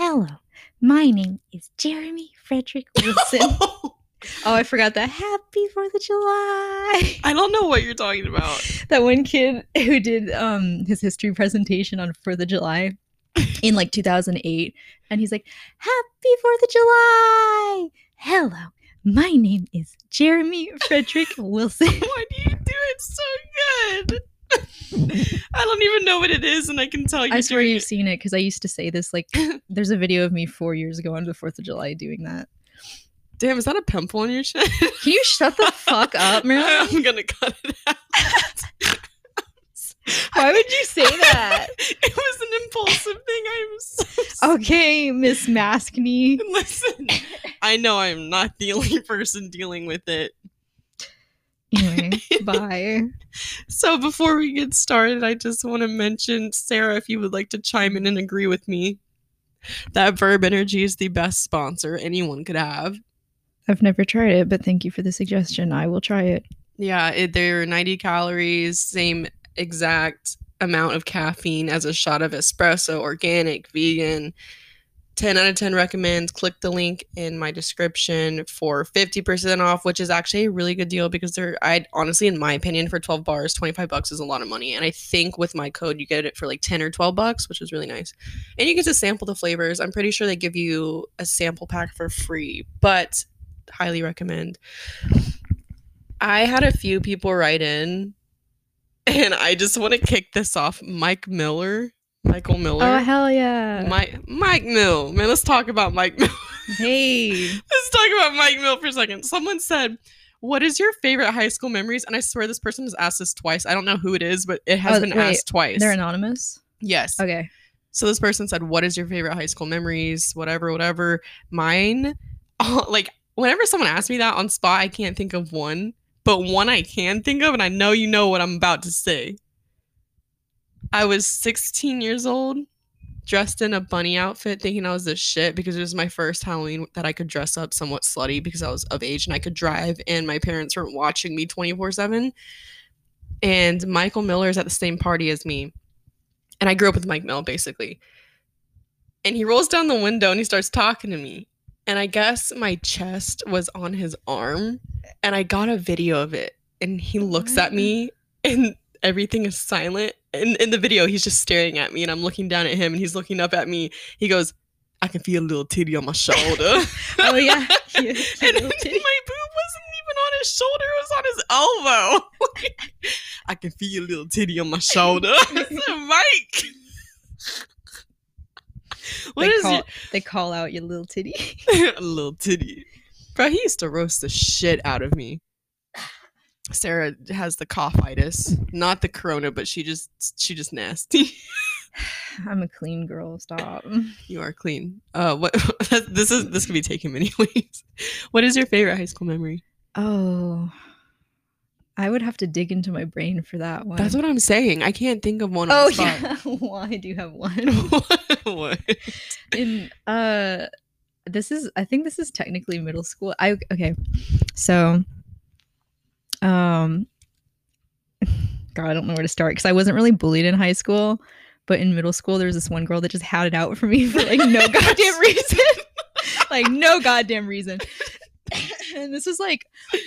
Hello, my name is Jeremy Frederick Wilson. oh, I forgot that. Happy Fourth of July. I don't know what you're talking about. that one kid who did um his history presentation on Fourth of July in like 2008, and he's like, "Happy Fourth of July! Hello, my name is Jeremy Frederick Wilson." Why do you do it so good? I don't even know what it is, and I can tell you. I swear you've it. seen it because I used to say this. Like, there's a video of me four years ago on the Fourth of July doing that. Damn, is that a pimple on your chin? Can you shut the fuck up, man? I'm gonna cut it out. Why would you say that? it was an impulsive thing. I'm so okay, Miss Maskney. Listen, I know I'm not the only person dealing with it. Anyway, bye. So before we get started, I just want to mention Sarah, if you would like to chime in and agree with me, that Verb Energy is the best sponsor anyone could have. I've never tried it, but thank you for the suggestion. I will try it. Yeah, it, they're 90 calories, same exact amount of caffeine as a shot of espresso, organic, vegan. 10 out of 10 recommends. Click the link in my description for 50% off, which is actually a really good deal because they're, I honestly, in my opinion, for 12 bars, 25 bucks is a lot of money. And I think with my code, you get it for like 10 or 12 bucks, which is really nice. And you get to sample the flavors. I'm pretty sure they give you a sample pack for free, but highly recommend. I had a few people write in, and I just want to kick this off. Mike Miller Michael Miller. Oh hell yeah. Mike Mike Mill. Man, let's talk about Mike Mill. hey. let's talk about Mike Mill for a second. Someone said, What is your favorite high school memories? And I swear this person has asked this twice. I don't know who it is, but it has oh, been wait, asked twice. They're anonymous? Yes. Okay. So this person said, What is your favorite high school memories? Whatever, whatever. Mine, oh, like whenever someone asks me that on spot, I can't think of one. But one I can think of, and I know you know what I'm about to say. I was 16 years old, dressed in a bunny outfit, thinking I was the shit because it was my first Halloween that I could dress up somewhat slutty because I was of age and I could drive, and my parents weren't watching me 24 7. And Michael Miller is at the same party as me. And I grew up with Mike Mill, basically. And he rolls down the window and he starts talking to me. And I guess my chest was on his arm. And I got a video of it. And he looks at me and everything is silent. In in the video, he's just staring at me, and I'm looking down at him, and he's looking up at me. He goes, "I can feel a little titty on my shoulder." oh yeah, and my boob wasn't even on his shoulder; it was on his elbow. I can feel a little titty on my shoulder. Mike. What they is call, your... they call out your little titty? a little titty. Bro, he used to roast the shit out of me. Sarah has the coughitis, not the corona, but she just she just nasty. I'm a clean girl. Stop. You are clean. Uh, what? this is this could be taken many ways. What is your favorite high school memory? Oh, I would have to dig into my brain for that one. That's what I'm saying. I can't think of one. Oh yeah, well I do you have one. what? In uh, this is I think this is technically middle school. I okay, so um god i don't know where to start because i wasn't really bullied in high school but in middle school there was this one girl that just had it out for me for like no goddamn reason. Like no goddamn reason. And this was like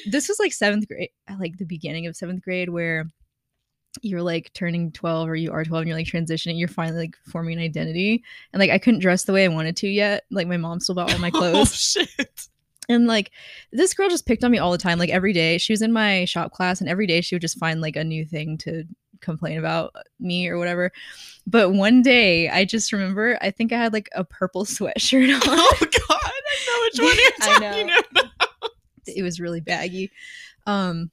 this was like seventh grade like the beginning of seventh grade where you're like turning 12 or you are 12 and you're like transitioning you're finally like forming an identity. And like i couldn't dress the way i wanted to yet. Like my mom still bought all my oh, clothes. oh, shit and like this girl just picked on me all the time. Like every day, she was in my shop class, and every day she would just find like a new thing to complain about me or whatever. But one day, I just remember, I think I had like a purple sweatshirt on. Oh God, I know which one you're talking about. It was really baggy, um,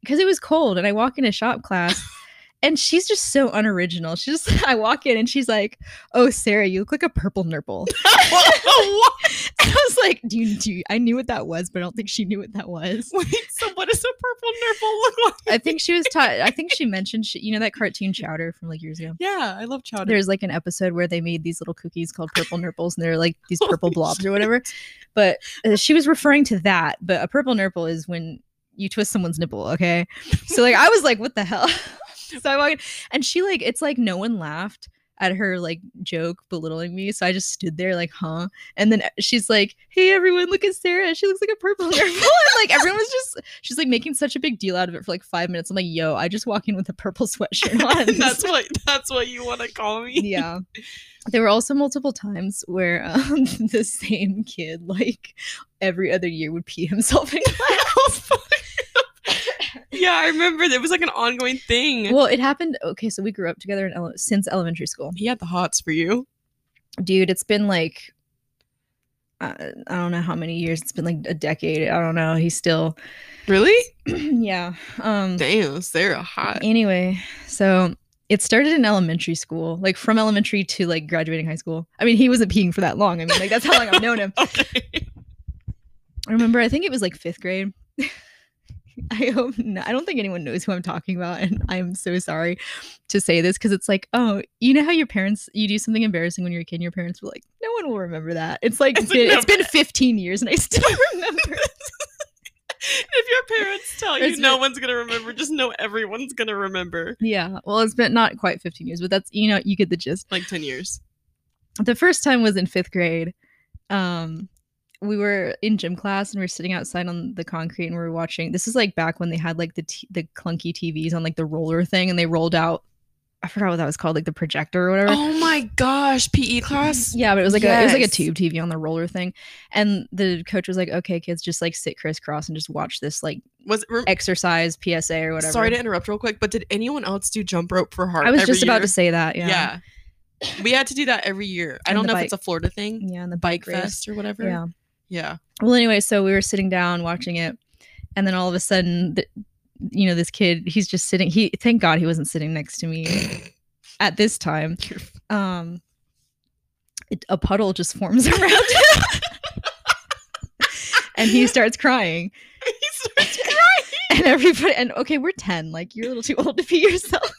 because it was cold, and I walk into shop class and she's just so unoriginal. She just I walk in and she's like, "Oh, Sarah, you look like a purple nurple." I was like, do you, do you, I knew what that was, but I don't think she knew what that was. Wait, so what does a purple nurple look like? I think she was taught. I think she mentioned, she, you know, that cartoon Chowder from like years ago. Yeah, I love Chowder. There's like an episode where they made these little cookies called purple nurples, and they're like these purple blobs or whatever. But uh, she was referring to that. But a purple nurple is when you twist someone's nipple. Okay, so like I was like, what the hell? so I walk in, and she like it's like no one laughed at her like joke belittling me. So I just stood there like, huh? And then she's like, "Hey everyone, look at Sarah. She looks like a purple hair." and like everyone was just she's like making such a big deal out of it for like five minutes. I'm like, "Yo, I just walk in with a purple sweatshirt on." that's what that's what you want to call me. yeah. There were also multiple times where um, the same kid, like every other year, would pee himself in class. Yeah, I remember it was like an ongoing thing. well, it happened. Okay, so we grew up together in ele- since elementary school, he had the hots for you. dude. It's been like uh, I don't know how many years. It's been like a decade. I don't know. He's still, Really? yeah. Um. Damn, Sarah hot. Anyway, so it started in elementary school, like from elementary to like graduating high school. I mean, he wasn't peeing for that long. I mean, like that's how long I've known him. okay. I remember, I think it was like fifth grade. I hope no, I don't think anyone knows who I'm talking about, and I'm so sorry to say this because it's like, oh, you know how your parents you do something embarrassing when you're a kid, and your parents were like, no one will remember that. It's like It's been, like, it's been 15 years, and I still remember. if your parents tell you It's no been- one's gonna remember, just know everyone's gonna remember. yeah, well, it's been not quite 15 years, but that's you know you get the gist. Like ten years. the first time was in fifth grade. Um, we were in gym class and we were sitting outside on the concrete and we were watching. This is like back when they had like the t- the clunky TVs on like the roller thing, and they rolled out. I forgot what that was called, like the projector or whatever. Oh my gosh, PE class. Yeah, but it was like a it was like a tube TV on the roller thing, and the coach was like, "Okay, kids, just like sit crisscross and just watch this like Was it? Rem- exercise PSA or whatever." Sorry to interrupt real quick, but did anyone else do jump rope for heart? I was just about to say that. Yeah, Yeah. We had to do that every year. I don't know if it's a Florida thing. yeah, and the Bike bike race. fest or whatever. Yeah. Yeah. Well, anyway, so we were sitting down watching it, and then all of a sudden, the, you know, this kid, he's just sitting. He, thank God, he wasn't sitting next to me at this time. Um, it, a puddle just forms around him, and he starts crying. he starts crying. And everybody, and okay, we're ten. Like you're a little too old to pee yourself.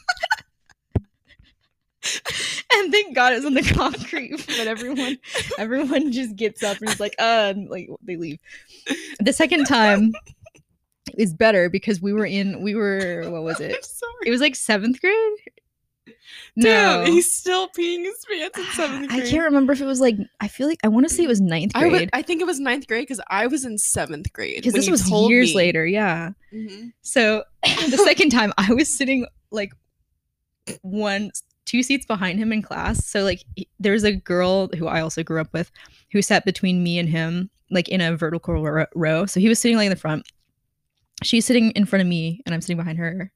and thank God it's on the concrete, but everyone, everyone just gets up and is like, uh, and like they leave. The second time is better because we were in, we were, what was I'm it? sorry. It was like seventh grade. Damn, no, he's still peeing his pants in seventh I can't remember if it was like. I feel like I want to say it was ninth I, grade would, I think it was ninth grade because I was in seventh grade. because this was years me. later. Yeah. Mhm. So the second time I was sitting like one two seats behind him in class. So like he- there was a girl who I also grew up with who sat between me and him like in a vertical ro- row. So he was sitting like in the front. She's sitting in front of me and I'm sitting behind her.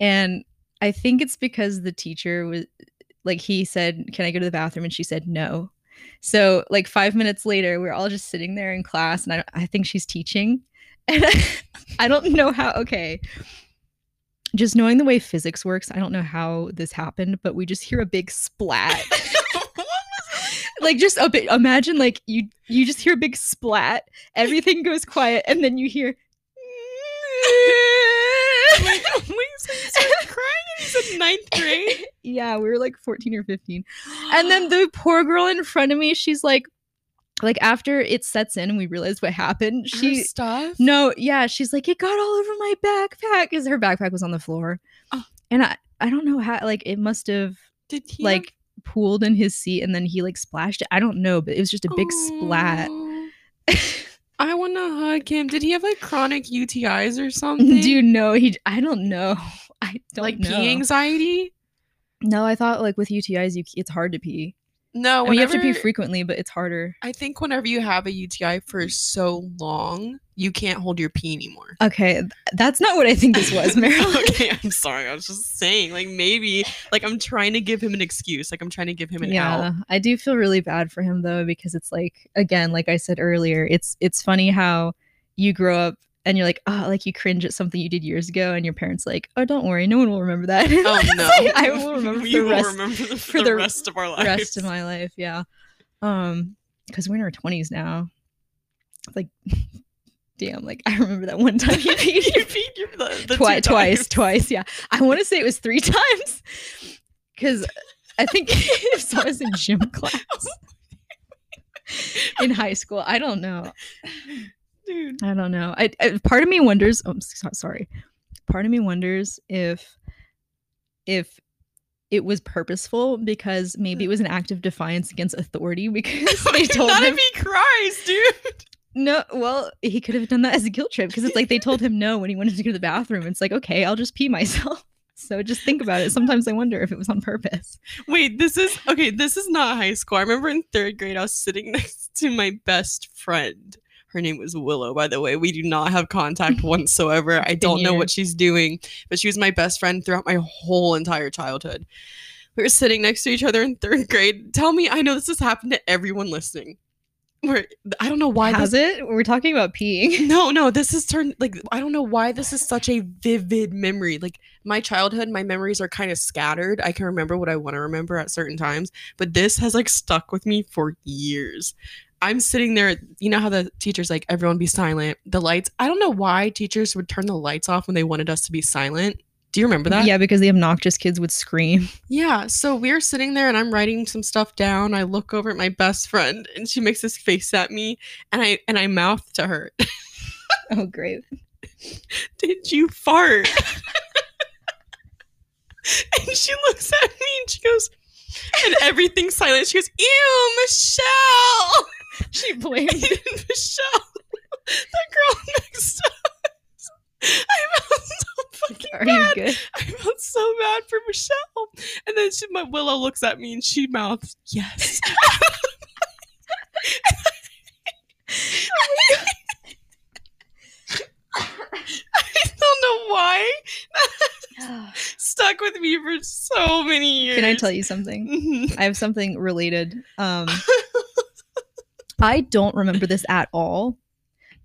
And I think it's because the teacher was like he said, "Can I go to the bathroom?" and she said no. So like 5 minutes later, we're all just sitting there in class and I I think she's teaching. And I don't know how okay just knowing the way physics works, I don't know how this happened, but we just hear a big splat. like just a bit imagine like you you just hear a big splat, everything goes quiet, and then you hear wait, wait, so started crying said ninth grade? yeah, we were like 14 or 15. And then the poor girl in front of me, she's like like after it sets in and we realize what happened, Her she stuff. No, yeah, she's like, it got all over my backpack because her backpack was on the floor. Oh. And I, I don't know how, like, it must have Did he like pooled in his seat and then he like splashed it. I don't know, but it was just a big splat. Oh. I want to hug him. Did he have like chronic UTIs or mm, something? Dude, no, he, I don't know. I don't like know. pee anxiety? No, I thought like with UTIs, you, it's hard to pee. No, I mean, you have to pee frequently, but it's harder. I think whenever you have a UTI for mm. so long, you can't hold your pee anymore. Okay, th- that's not what I think this was, Marilyn. okay, I'm sorry. I was just saying, like maybe, like I'm trying to give him an excuse. Like I'm trying to give him an yeah out. i do feel really bad for him though because it's like again like i said earlier it's it's funny how you grow up and you're like oh like you cringe at something you did years ago and your parents like oh don't worry no one will remember that. Oh no, i will remember for we will rest, remember the, for for the the rest of our lives. rest of my life yeah. Um because we're in our 20s now. Like damn like i remember that one time you you peed. peed. Your, the, the twice twice twice yeah. I want to say it was three times. Because i think so i was in gym class. In high school i don't know Dude, i don't know i, I part of me wonders oh, I'm so, sorry part of me wonders if if it was purposeful because maybe it hmm. was an act of defiance against authority because they told Not him if he cries, dude. no well he could have done that as a guilt trip because it's like they told him no when he wanted to go to the bathroom it's like okay i'll just pee myself so just think about it sometimes i wonder if it was on purpose Wait, this is okay. This is not high school. I remember in third grade, I was sitting next to my best friend. Her name was Willow, by the way. We do not have contact whatsoever. I don't know what she's doing, but she was my best friend throughout my whole entire childhood. We were sitting next to each other in third grade. Tell me, I know this has happened to everyone listening. Where I don't know why has this it we're talking about peeing no, no, this is turned like I don't know why this is such a vivid memory. Like my childhood, my memories are kind of scattered. I can remember what I want to remember at certain times, but this has like stuck with me for years. I'm sitting there, you know how the teachers like everyone be silent. The lights, I don't know why teachers would turn the lights off when they wanted us to be silent. Do you remember that? yeah because the obnoxious kids would scream Yeah, so we're sitting there and I'm writing some stuff down. I look over at my best friend and she makes this face at me and I and I mouth to her, oh great did you fart? and she looks at me and she goes, and everything's silent. She goes, ew, Michelle. She blamed Michelle, the girl next to us. I felt so fucking are you bad. good I felt so bad for Michelle. And then she, my Willow looks at me and she mouths, yes. I don't know why. Stuck with me for so many years. can i tell you something Mhm. i have something related um I don't remember this at all,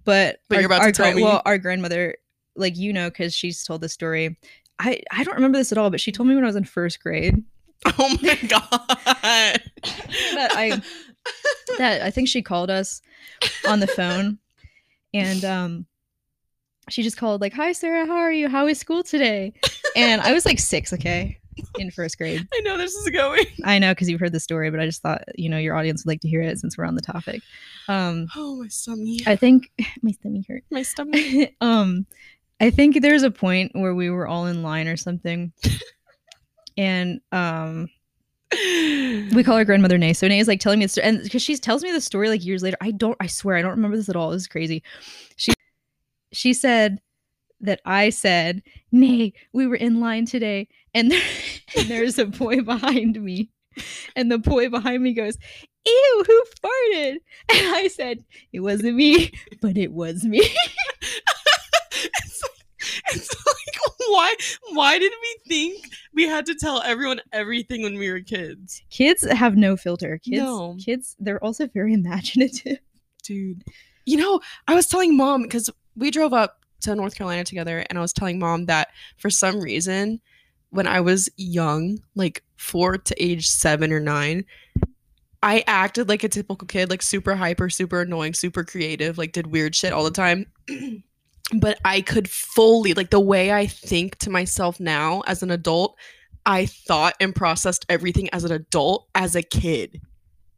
but But our, you're about our to tell gran- me? Well, our grandmother, like you know, because she's told the story. I I don't remember this at all, but she told me when I was in first grade Oh my god. that I that I think she called us on the phone, and um, she just called like, "Hi Sarah, how are you? How is school today?" And I was like six, okay, in first grade. I know this is going. I know because you've heard the story, but I just thought you know your audience would like to hear it since we're on the topic. Um, Oh my stomach. I think my stomach hurt. my stomach. um i think there's a point where we were all in line or something and um we call her grandmother Nay. So Nay is like telling me this, and because she tells me the story like years later, I don't, I swear, I don't remember this at all. This is crazy. She, she said that I said, Nay, we were in line today, and, there, and there's a boy behind me, and the boy behind me goes, Ew, who farted? And I said, It wasn't me, but it was me. it's, like, it's like why why did we think we had to tell everyone everything when we were kids? Kids have no filter. Kids, No. kids, they're also very imaginative. Dude. You know, I was telling mom because we drove up to North Carolina together and I was telling mom that for some reason when I was young, like 4 to age 7 or 9, I acted like a typical kid, like super hyper, super annoying, super creative, like did weird shit all the time. but I could fully, like the way I think to myself now as an adult, I thought and processed everything as an adult as a kid.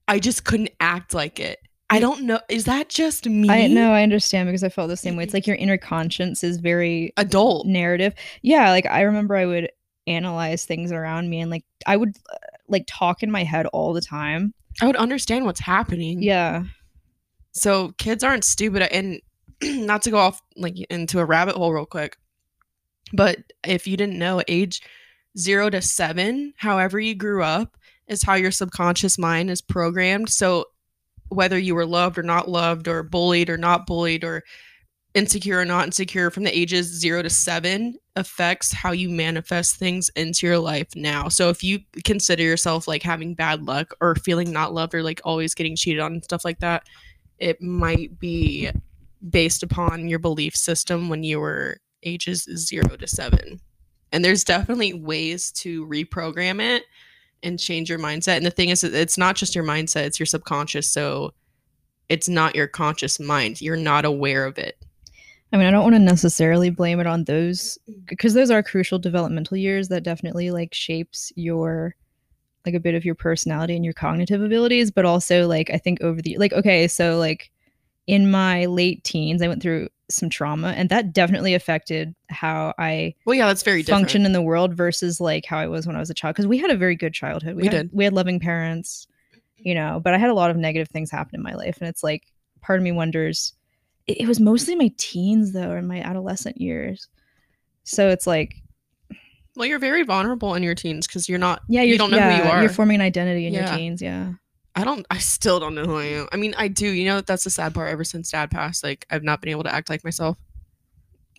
I just couldn't act like it. I don't know. Is that just me? I know, I understand because I felt the same way. It's like your inner conscience is very Adult. narrative. Yeah, like I remember I would analyze things around me and like I would uh, like talk in my head all the time. I would understand what's happening. Yeah. So kids aren't stupid and not to go off like into a rabbit hole real quick. But if you didn't know, age 0 to 7, however you grew up is how your subconscious mind is programmed. So whether you were loved or not loved or bullied or not bullied or insecure or not insecure from the ages 0 to 7 affects how you manifest things into your life now. So if you consider yourself like having bad luck or feeling not loved or like always getting cheated on and stuff like that, it might be based upon your belief system when you were ages 0 to 7. And there's definitely ways to reprogram it and change your mindset. And the thing is it's not just your mindset, it's your subconscious. So it's not your conscious mind. You're not aware of it. I mean, I don't want to necessarily blame it on those because those are crucial developmental years that definitely like shapes your like a bit of your personality and your cognitive abilities, but also like I think over the like okay, so like in my late teens, I went through some trauma and that definitely affected how I Well, yeah, that's very different. function in the world versus like how I was when I was a child because we had a very good childhood. We had, did. We had loving parents, you know, but I had a lot of negative things happen in my life and it's like part of me wonders it, it was mostly my teens though and my adolescent years. So it's like Well, you're very vulnerable in your teens because you're not. yeah, you don't know yeah, who you are. You're forming an identity in Yeah. your teens, yeah. I don't. I still don't know who I am. I mean, I do. You know, that's the sad part. Ever since Dad passed, like I've not been able to act like myself.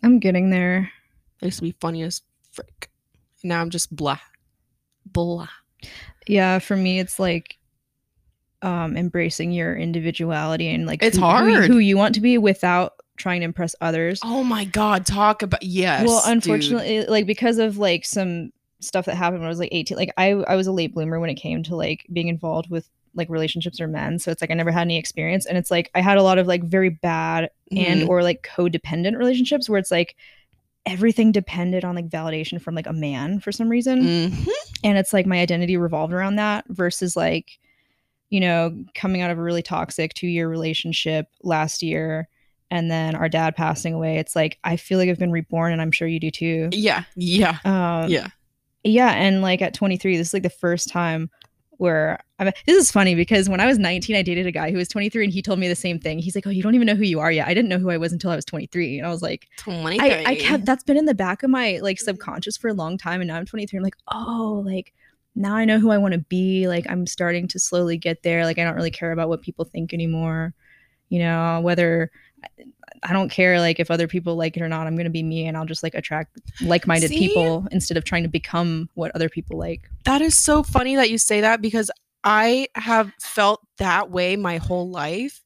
I'm getting there. I used to be funny as frick. Now I'm just blah, blah. Yeah, for me it's like um embracing your individuality and like It's who, who hard. who you want to be without trying to impress others. Oh my God! Talk about yes. well, dude. unfortunately like because of like some stuff that happened when I was like 18, like I I was a late bloomer when it came to like being involved with like relationships or men. So it's like I never had any experience and it's like I had a lot of like very bad and Mhm. or like codependent relationships where it's like everything depended on like validation from like a man for some reason Mhm. and it's like my identity revolved around that versus like you know coming out of a really toxic two year relationship last year and then our dad passing away it's like i feel like i've been reborn and i'm sure you do too yeah, yeah, um yeah. yeah and like at 23 this is like the first time where I mean, this is funny because when I was 19, I dated a guy who was 23 and he told me the same thing. He's like, Oh, you don't even know who you are yet. I didn't know who I was until I was 23. And I was like, Twenty I, I kept that's been in the back of my like mm-hmm. subconscious for a long time and now i'm 23 i'm like oh like now i know who i want to be like i'm starting to slowly get there like i don't really care about what people think anymore you know whether i don't care like if other people like it or not i'm gonna be me and i'll just like attract like-minded See? people instead of trying to become what other people like That is so funny that you say that because I have felt that way my whole life.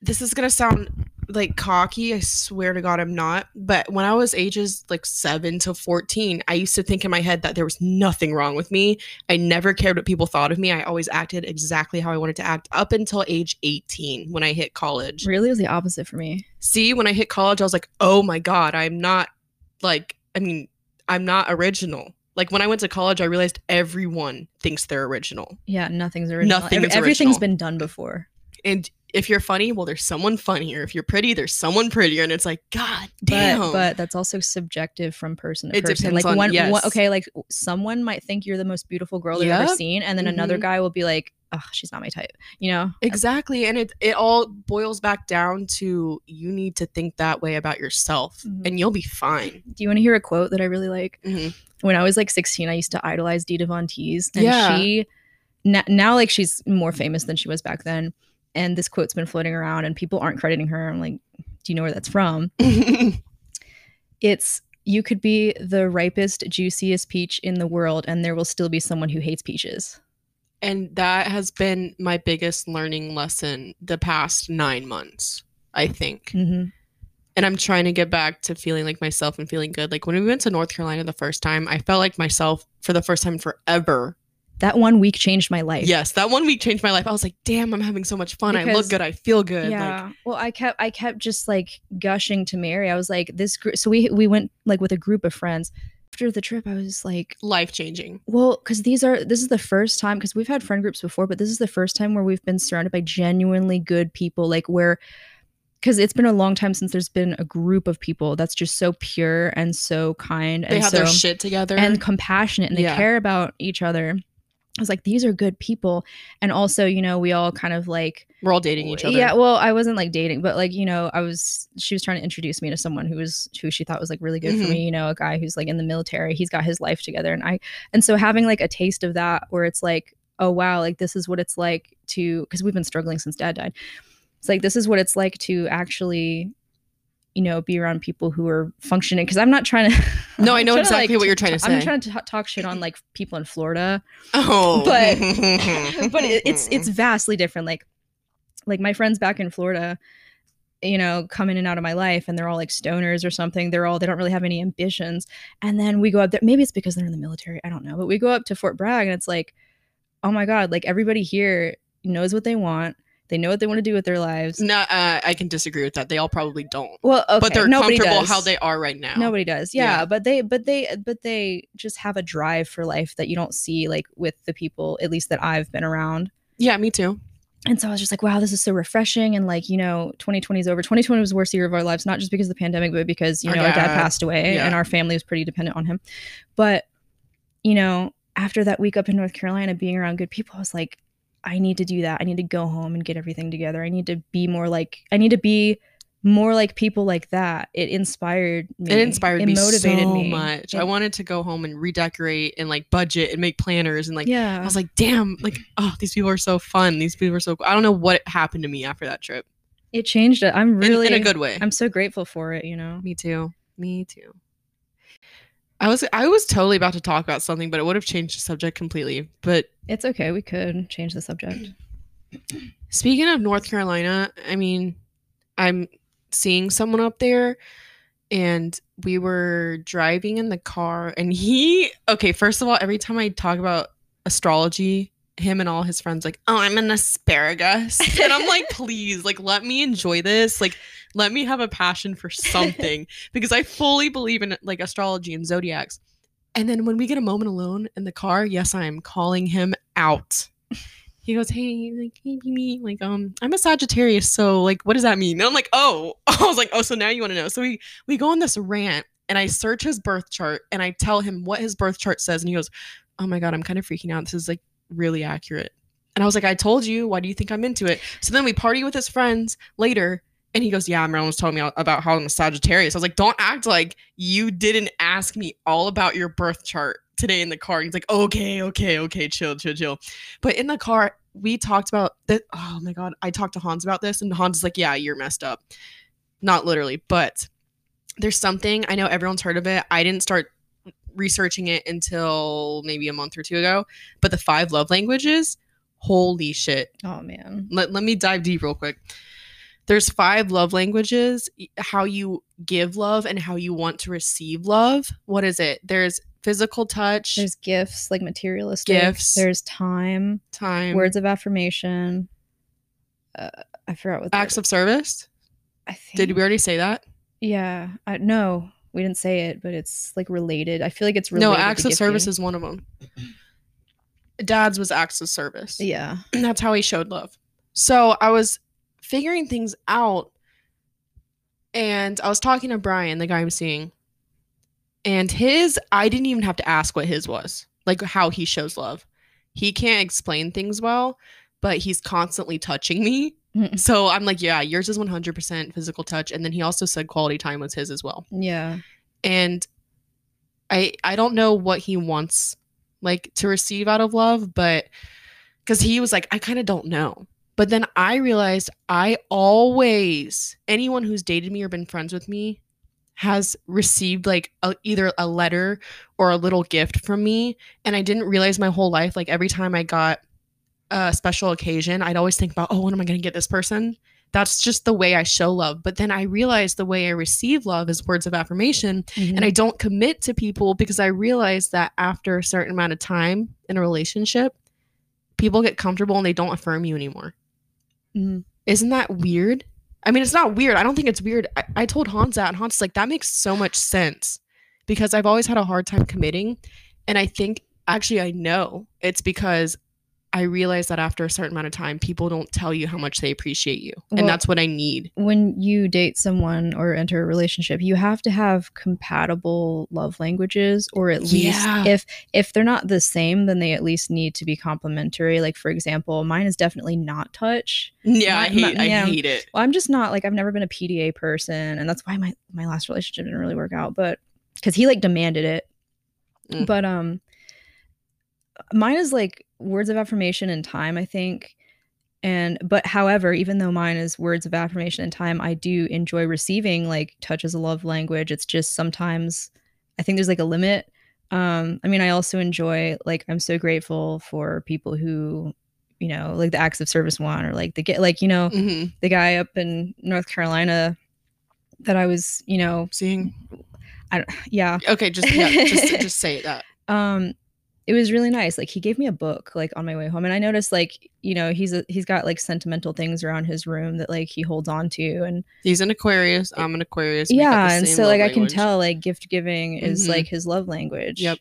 This is going to sound like cocky. I swear to God, I'm not. But when I was ages like seven to 14, I used to think in my head that there was nothing wrong with me. I never cared what people thought of me. I always acted exactly how I wanted to act up until age 18 when I hit college. really it was the opposite for me See, when I hit college, I was like, oh my God, I'm not like, I mean, I'm not original. Like when I went to college, I realized everyone thinks they're original. yeah nothing's original Nothing Every- is everything's original. been done before And if you're funny, well, there's someone funnier. If you're pretty, there's someone prettier. And it's like, God damn. But, but that's also subjective from person to It person. depends Like on- one, yes. one, okay, like someone might think you're the most beautiful girl they've ever seen, and then another Mhm. guy will be like, "Oh, she's not my type," you know? exactly. And it, it all boils back down to you need to think that way about yourself Mhm. and you'll be fine. Do you want to hear a quote that I really like? Mhm. When I was like 16, I used to idolize Dita Von Teese, and Yeah. she n- now like she's more famous than she was back then. And this quote's been floating around, and people aren't crediting her. I'm like, do you know where that's from? It's you could be the ripest, juiciest peach in the world, and there will still be someone who hates peaches. and that has been my biggest learning lesson the past nine months, I think. hmm and I'm trying to get back to feeling like myself and feeling good. Like when we went to North Carolina the first time, I felt like myself for the first time forever. That one week changed my life. Yes, that one week changed my life. I was like, damn, I'm having so much fun. I Because- look good. I feel good. Yeah. Like, well, I kept I kept just like gushing to Mary. I was like, this group. So we we went like with a group of friends. After the trip, I was like, life changing. well, because these are this is the first time because we've had friend groups before, but this is the first time where we've been surrounded by genuinely good people. Like where because it's been a long time since there's been a group of people that's just so pure and so kind They and have so their shit together. and compassionate and they Yeah. care about each other. I was like, these are good people. And also, you know, we all kind of like We're all dating each other. yeah, well, I wasn't like dating, but like, you know, I was she was trying to introduce me to someone who was who she thought was like really good Mhm. for me, you know, a guy who's like in the military. He's got his life together and I and so having like a taste of that where it's like, oh wow, like this is what it's like to cuz we've been struggling since dad died. It's like this is what it's like to actually you know, be around people who are functioning because I'm not trying to. No, I know trying to, exactly like, what you're trying to say. I'm trying to t- talk shit on like people in Florida, Oh, but but it, it's it's vastly different. Like like my friends back in Florida, you know, come in and out of my life, and they're all like stoners or something. They're all they don't really have any ambitions. And then we go up there. Maybe it's because they're in the military. I don't know. But we go up to Fort Bragg, and it's like, oh my god, like everybody here knows what they want. They know what they want to do with their lives. no, uh, I can disagree with that. They all probably don't. Well, okay, but they're nobody comfortable does. how they are right now. Nobody does. Yeah, Yeah. but they but they but they just have a drive for life that you don't see like with the people at least that I've been around. Yeah, me too. and so I was just like, wow, this is so refreshing. And like, you know, 2020 is over. 2020 was the worst year of our lives, not just because of the pandemic, but because, you Our know, our dad dad. passed away Yeah. and our family was pretty dependent on him. But, you know, after that week up in North Carolina, being around good people, I was like, I need to do that. I need to go home and get everything together. I need to be more like, I need to be more like people like that. It inspired me. It inspired it me motivated so me. much. It- I wanted to go home and redecorate and like budget and make planners and like yeah. I was like, damn, like oh, these people are so fun. These people are so. Cool. I don't know what happened to me after that trip. it changed it. I'm In- really in, a good way. I'm so grateful for it, you know. Me too. Me too. I was I was totally about to talk about something, but it would have changed the subject completely. But It's okay. We could change the subject. speaking of North Carolina, I mean, I'm seeing someone up there and we were driving in the car and he okay, first of all, every time I talk about astrology, him and all his friends like, "Oh, I'm an asparagus." and I'm like, "Please, like let me enjoy this. Like let me have a passion for something because I fully believe in like astrology and zodiacs." And then when we get a moment alone in the car, yes, I am calling him out. He goes, "Hey, like, hey, me, like, um, I'm a Sagittarius, so like, what does that mean?" And I'm like, "Oh," I was like, "Oh, so now you want to know?" So we we go on this rant, and I search his birth chart, and I tell him what his birth chart says, and he goes, "Oh my god, I'm kind of freaking out. This is like really accurate." And I was like, "I told you. Why do you think I'm into it?" So then we party with his friends later, and he goes, "Yeah, Marilyn was telling me about how I'm a Sagittarius." I was like, "Don't act like you didn't ask me all about your birth chart today in the car." And He's like, "Okay, okay, okay, chill, chill, chill." But in the car, we talked about that. Oh my god, I talked to Hans about this, and Hans is like, "Yeah, you're messed up." Not literally, but there's something I know everyone's heard of it. I didn't start researching it until maybe a month or two ago. But the five love languages, holy shit! Oh man. let, let me dive deep real quick there's five love languages how you give love and how you want to receive love what is it there's physical touch There's gifts, like materialistic. Gifts. There's time, time words of affirmation. Uh, I forgot what. the acts of service I think. did we already say that Yeah. I, no, we didn't say it, but it's like related. I feel like it's related. no of service is one of them dad's was acts of service Yeah. that's how he showed love. So I was figuring things out and I was talking to Brian, the guy I'm seeing. And his, I didn't even have to ask what his was, like how he shows love. He can't explain things well, but he's constantly touching me. Mm. So I'm like, yeah, yours is 100% physical touch. And then he also said quality time was his as well Yeah. and i i don't know what he wants like to receive out of love but because he was like i kind of don't know but then i realized i always anyone who's dated me or been friends with me has received like a, either a letter or a little gift from me and i didn't realize my whole life like every time i got a special occasion i'd always think about oh what am i going to get this person that's just the way i show love but then i realized the way i receive love is words of affirmation Mm-hmm. and I don't commit to people because I realize that after a certain amount of time in a relationship, people get comfortable and they don't affirm you anymore. Mhm. Isn't that weird? I mean, it's not weird. I don't think it's weird. I, I told Hans that, and Hans is like, that makes so much sense because I've always had a hard time committing. And I think, actually, I know it's because I realize that after a certain amount of time, people don't tell you how much they appreciate you. Well- and that's what I need. when you date someone or enter a relationship, you have to have compatible love languages, or at least Yeah. if if they're not the same, then they at least need to be complementary. Like for example, mine is definitely not touch. Yeah, I My- hate, my- yeah. I hate it. Well, I'm just not like I've never been a PDA person, and that's why my my last relationship didn't really work out. But because he like demanded it, Mm. but um, mine is like words of affirmation and time. I think, and but however, even though mine is words of affirmation and time, I do enjoy receiving like touch as a love language. It's just sometimes I think there's like a limit. Um, I mean, I also enjoy like I'm so grateful for people who, you know, like the acts of service one or like the get like you know hmm the guy up in North Carolina that I was, you know, Seeing I don't, yeah, Okay, just yeah, just just say that. um, it was really nice. Like he gave me a book like on my way home, and I noticed like you know he's a, he's got like sentimental things around his room that like he holds on to, and He's an Aquarius. I'm an Aquarius. We yeah, and so like I can tell like gift giving is Mhm. like his love language. Yep.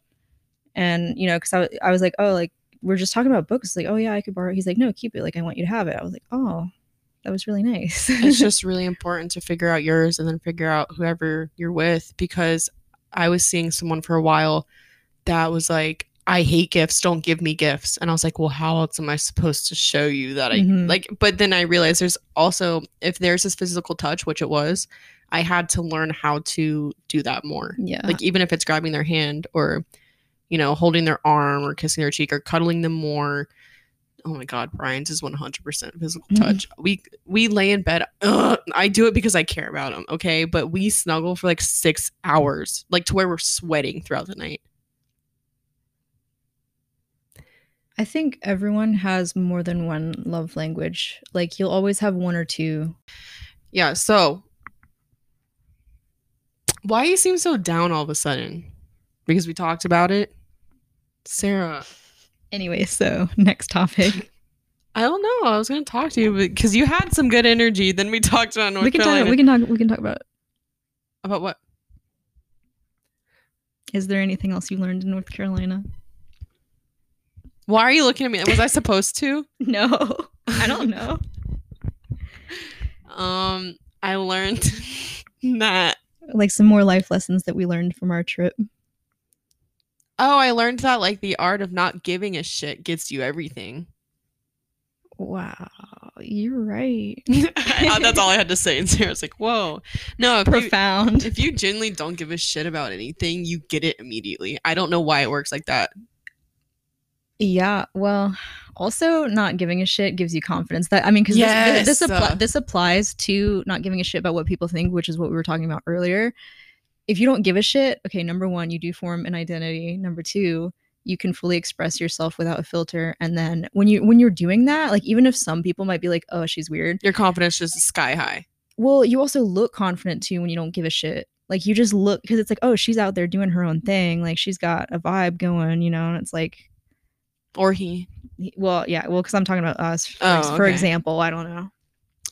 and you know because I, w- I was like oh like we're just talking about books. Like, oh yeah, I could borrow. He's like, no, keep it. Like, I want you to have it. I was like, oh, that was really nice. it's just really important to figure out yours and then figure out whoever you're with because I was seeing someone for a while that was like, I hate gifts, don't give me gifts. And I was like, well, how else am I supposed to show you that I Mhm. like? But then I realized there's also, if there's this physical touch, which it was, I had to learn how to do that more. yeah. Like, even if it's grabbing their hand or, you know, holding their arm or kissing their cheek or cuddling them more. Oh my God, Brian's is 100% physical Mhm. touch. We we lay in bed. Ugh, I do it because I care about him, okay? But we snuggle for like six hours, like to where we're sweating throughout the night. I think everyone has more than one love language. Like you'll always have one or two. Yeah. So, why you seem so down all of a sudden? Because we talked about it, Sarah. Anyway, so next topic. I don't know. I was gonna talk to you because you had some good energy. Then we talked about North we can Carolina. talk. We can talk. We can talk about. about what? Is there anything else you learned in North Carolina? Why are you looking at me? Was I supposed to? No, I don't know. Um, I learned that. like some more life lessons that we learned from our trip. Oh, I learned that like the art of not giving a shit gets you everything. Wow, you're right. That's all I had to say. And Sarah's like, "Whoa, no." If you, Profound. if you genuinely don't give a shit about anything, you get it immediately. I don't know why it works like that. Yeah, well, also not giving a shit gives you confidence. That I mean, because this, this, Yes. appli- this applies to not giving a shit about what people think, which is what we were talking about earlier. If you don't give a shit, okay, number one, you do form an identity. Number two, you can fully express yourself without a filter. And then when you when you're doing that, like even if some people might be like, "Oh, she's weird," Your confidence is sky high. well, you also look confident too when you don't give a shit. Like you just look because it's like, "Oh, she's out there doing her own thing. Like she's got a vibe going," you know. And it's like, Or he. well, yeah, well, because I'm talking about us, for, Oh, ex- for example. I don't know.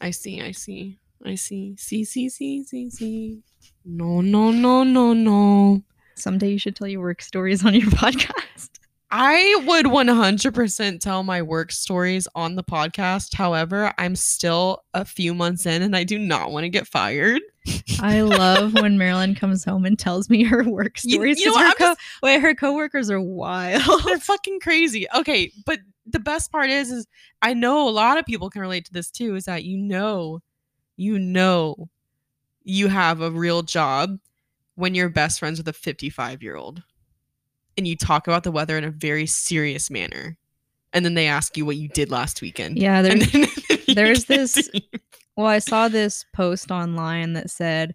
I see. I see. I see. See. See. See. See. See. No. No. No. No. No. Someday you should tell your work stories on your podcast. I would 100% tell my work stories on the podcast. However, I'm still a few months in and I do not want to get fired. I love when Marilyn comes home and tells me her work stories. you know 'cause what, her, co- wait, her coworkers are wild. They're fucking crazy. Okay, but the best part is is I know a lot of people can relate to this too is that you know you know you have a real job when you're best friends with a 55-year-old and you talk about the weather in a very serious manner. And then they ask you what you did last weekend. yeah, there, And then you there's this- Well, I saw this post online that said,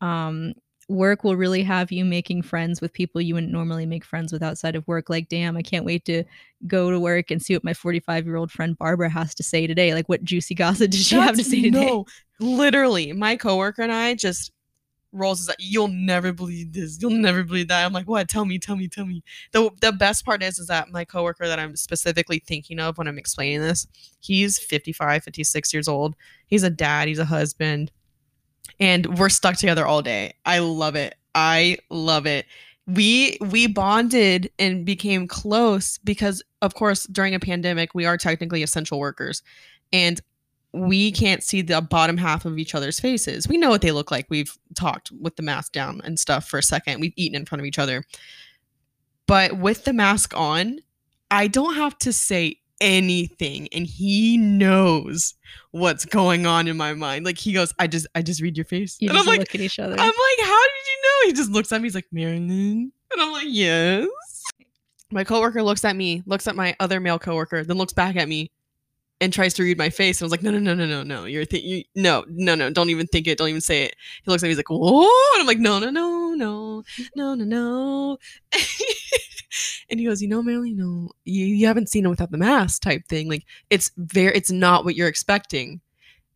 um, work will really have you making friends with people you wouldn't normally make friends with outside of work. Like, damn, I can't wait to go to work and see what my 45 year old friend Barbara has to say today. Like, what juicy gossip did she have to say today? No, literally, my coworker and I just rolls is eyes. You'll never believe this. You'll never believe that. I'm like, what? Tell me, tell me, tell me. The the best part is is that my coworker that I'm specifically thinking of when I'm explaining this, he's 55, 56 years old. He's a dad, he's a husband, and we're stuck together all day. I love it. I love it. We we bonded and became close because of course during a pandemic we are technically essential workers and we can't see the bottom half of each other's faces. We know what they look like. We've talked with the mask down and stuff for a second. We've eaten in front of each other. But with the mask on, I don't have to say anything and he knows what's going on in my mind. Like he goes, I just I just read your face. You and just I'm like, look at each other. I'm like, how did you know? He just looks at me. He's like, Marilyn. And I'm like, yes. My coworker looks at me, looks at my other male coworker, then looks back at me and tries to read my face. And I was like, no, no, no, no, no, no. You're th- you, no, no, no. Don't even think it. Don't even say it. He looks at me. He's like, whoa. And I'm like, no, no, no, no, no, no, no. and he goes, you know, Marilyn, no, you, you haven't seen him without the mask type thing. Like, it's very, it's not what you're expecting.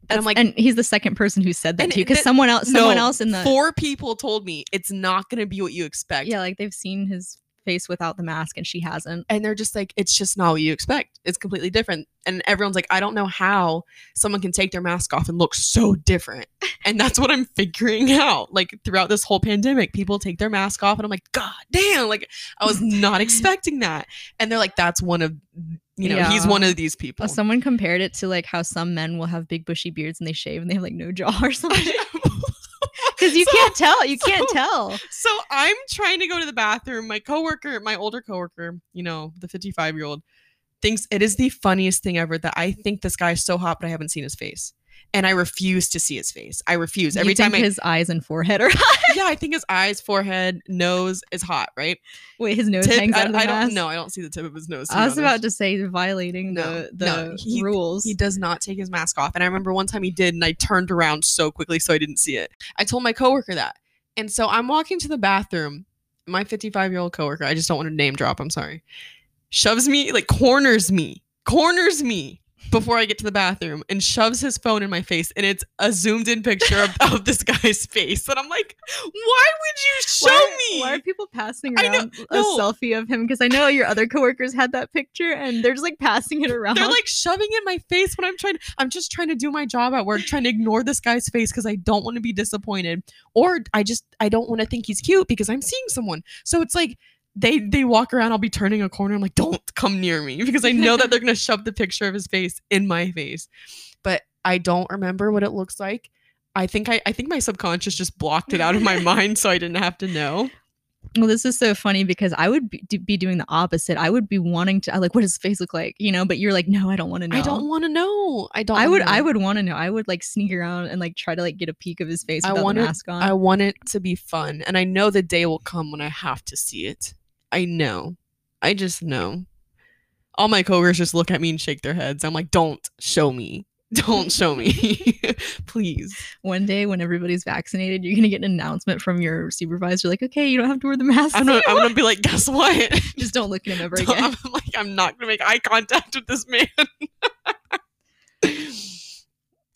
And I'm like, and he's the second person who said that to you because someone else, someone no, else in the four people told me it's not going to be what you expect. yeah, like they've seen his face without the mask and she hasn't. and they're just like it's just not what you expect. It's completely different. And everyone's like i don't know how someone can take their mask off and look so different. And that's what i'm figuring out. Like throughout this whole pandemic people take their mask off and i'm like god damn. Like i was not expecting that. And they're like that's one of you know he's one of these people. Someone compared it to like how some men will have big bushy beards and they shave and they have like no jaw or something. Because you So- can't tell. You so- can't tell. So I'm trying to go to the bathroom. My coworker, my older coworker, you know, the 55 year old, thinks it is the funniest thing ever that I think this guy is so hot, but I haven't seen his face. And I refuse to see his face. I refuse. Every you time think I his eyes and forehead are hot. Yeah, I think his eyes, forehead, nose is hot, right? Wait, his nose Tip, hangs I, out of the I mask. don't know. I don't see the tip of his nose. I was about to say violating No, the the no, he- rules. He does not take his mask off. And I remember one time he did, and I turned around so quickly so I didn't see it. I told my coworker that. And so I'm walking to the bathroom. My 55 year old coworker, I just don't want to name drop, I'm sorry, shoves me, like corners me, corners me before I get to the bathroom and shoves his phone in my face. And it's a zoomed in picture of, of this guy's face. And I'm like, why would you show why, me? Why are people passing I know- around a no. selfie of him? Because I know your other coworkers had that picture and they're just like passing it around. They're like shoving it in my face when I'm trying. I'm just trying to do my job at work, trying to ignore this guy's face because I don't want to be disappointed, or I just I don't want to think he's cute because I'm seeing someone. So it's like they they walk around. I'll be turning a corner. I'm like, don't come near me because I know that they're gonna shove the picture of his face in my face. But I don't remember what it looks like. I think I I think my subconscious just blocked it out of my mind, so I didn't have to know. well, this is so funny because I would be, be doing the opposite. I would be wanting to I like, what does his face look like? You know, but you're like, no, I don't want to know. I don't want to know. I don't. I would, I would want to know. I would like sneak around and like try to like get a peek of his face I want the it- mask on. I want it to be fun, and I know the day will come when I have to see it. I know. I just know. All my coworkers just look at me and shake their heads. I'm like, "Don't show me. Don't show me, please." One day when everybody's vaccinated, you're gonna get an announcement from your supervisor, like, okay, you don't have to wear the mask. I'm gonna, I'm gonna be like, "Guess what?" just don't look at him ever So again. I'm like, I'm not gonna make eye contact with this man.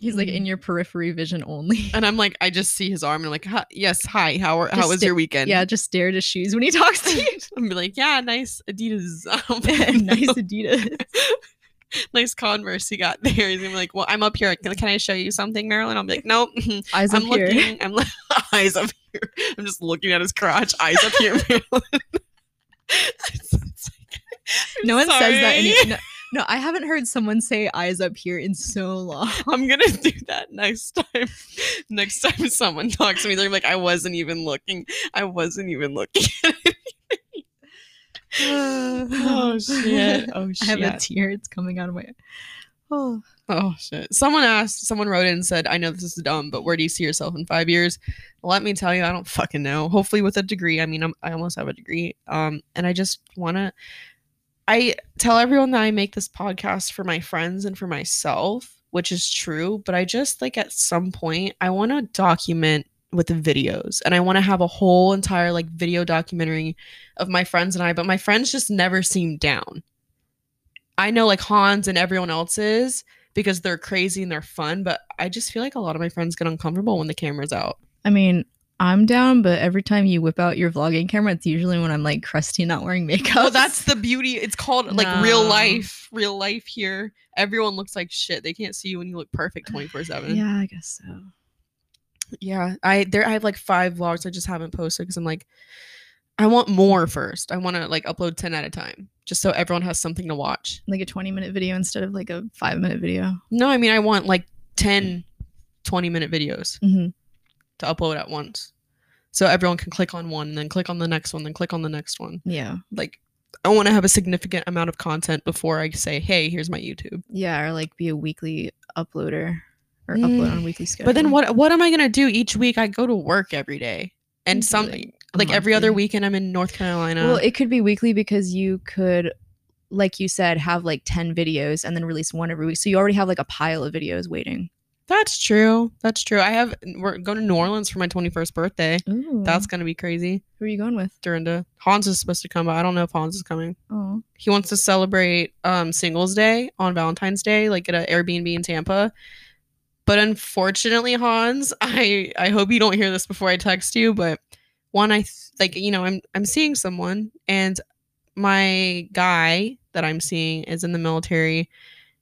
He's like in mm. your periphery vision only. and I'm like, I just see his arm, and I'm like, "Hi- "Yes, hi. How are, how was sta- your weekend?" yeah, just stare at his shoes when he talks to you. I'm like, "Yeah, nice Adidas." Oh nice Adidas. nice Converse he got there. He's gonna be like, "Well, I'm up here. Can, can I show you something, Marilyn?" I'll be like, "Nope, Eyes I'm up here. looking. I'm like, eyes up here. I'm just looking at his crotch. Eyes up here, Marilyn." Like, No one says that. Any, no, no, I haven't heard someone say eyes up here in so long. I'm gonna do that next time. Next time someone talks to me, they're like, "I wasn't even looking. I wasn't even looking." oh shit! Oh shit. I have a tear. It's coming out of my. Oh, Oh shit. Someone asked, someone wrote in and said, I know this is dumb, but where do you see yourself in five years? Let me tell you, I don't fucking know. Hopefully with a degree. I mean, I'm, I almost have a degree. Um, and I just want to, I tell everyone that I make this podcast for my friends and for myself, which is true. But I just like at some point, I want to document with the videos and I want to have a whole entire like video documentary of my friends and I, but my friends just never seem down. I know like Hans and everyone else is because they're crazy and they're fun, but I just feel like a lot of my friends get uncomfortable when the camera's out. I mean, I'm down, but every time you whip out your vlogging camera, it's usually when I'm like crusty, not wearing makeup. Oh, that's the beauty. It's called like real life. Real life here. Everyone looks like shit. They can't see you when you look perfect 24 7. yeah, I guess so. Yeah. I there I have like five vlogs I just haven't posted because I'm like, I want more first. I want to like upload 10 at a time just so everyone has something to watch. Like a 20 minute video instead of like a five minute video. No, I mean I want like 10, 20 minute videos. Mm-hmm. To upload at once. So everyone can click on one, then click on the next one, then click on the next one. Yeah, Like I want to have a significant amount of content before I say, "Hey, here's my YouTube." yeah, or like be a weekly uploader or Mm. upload on a weekly schedule. But then what what am I going to do each week? I go to work every day. And Maybe, some like, like, every other weekend I'm in North Carolina. Well, it could be weekly because you could, like you said, have like 10 videos and then release one every week. So you already have like a pile of videos waiting. That's true. That's true. I have we're going to New Orleans for my 21st birthday. Ooh. That's going to be crazy. who are you going with? Dorinda. Hans is supposed to come, but I don't know if Hans is coming. Oh, he wants to celebrate um singles day on valentine's day like at an airbnb in tampa but unfortunately hans i i hope you don't hear this before i text you but one I th- like you know I'm I'm seeing someone and my guy that I'm seeing is in the military